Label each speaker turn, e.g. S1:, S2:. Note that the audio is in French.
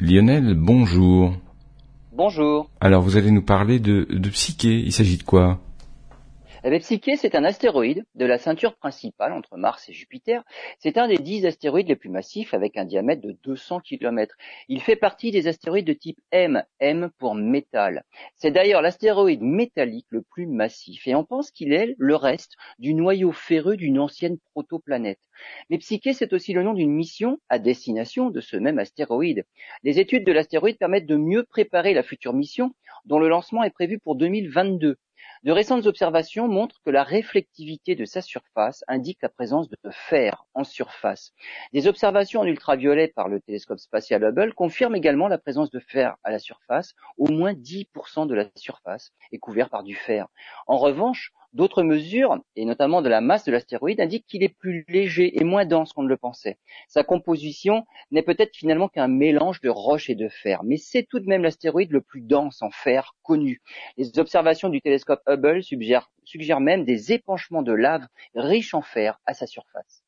S1: Lionel, bonjour.
S2: Bonjour.
S1: Alors vous allez nous parler de, de Psyché, il s'agit de quoi?
S2: Eh bien, Psyché, c'est un astéroïde de la ceinture principale entre Mars et Jupiter. C'est un des dix astéroïdes les plus massifs avec un diamètre de 200 km. Il fait partie des astéroïdes de type M, M pour métal. C'est d'ailleurs l'astéroïde métallique le plus massif et on pense qu'il est le reste du noyau ferreux d'une ancienne protoplanète. Mais Psyché, c'est aussi le nom d'une mission à destination de ce même astéroïde. Les études de l'astéroïde permettent de mieux préparer la future mission dont le lancement est prévu pour 2022. De récentes observations montrent que la réflectivité de sa surface indique la présence de fer en surface. Des observations en ultraviolet par le télescope spatial Hubble confirment également la présence de fer à la surface. Au moins 10% de la surface est couverte par du fer. En revanche, D'autres mesures, et notamment de la masse de l'astéroïde, indiquent qu'il est plus léger et moins dense qu'on ne le pensait. Sa composition n'est peut-être finalement qu'un mélange de roche et de fer, mais c'est tout de même l'astéroïde le plus dense en fer connu. Les observations du télescope Hubble suggèrent, suggèrent même des épanchements de lave riches en fer à sa surface.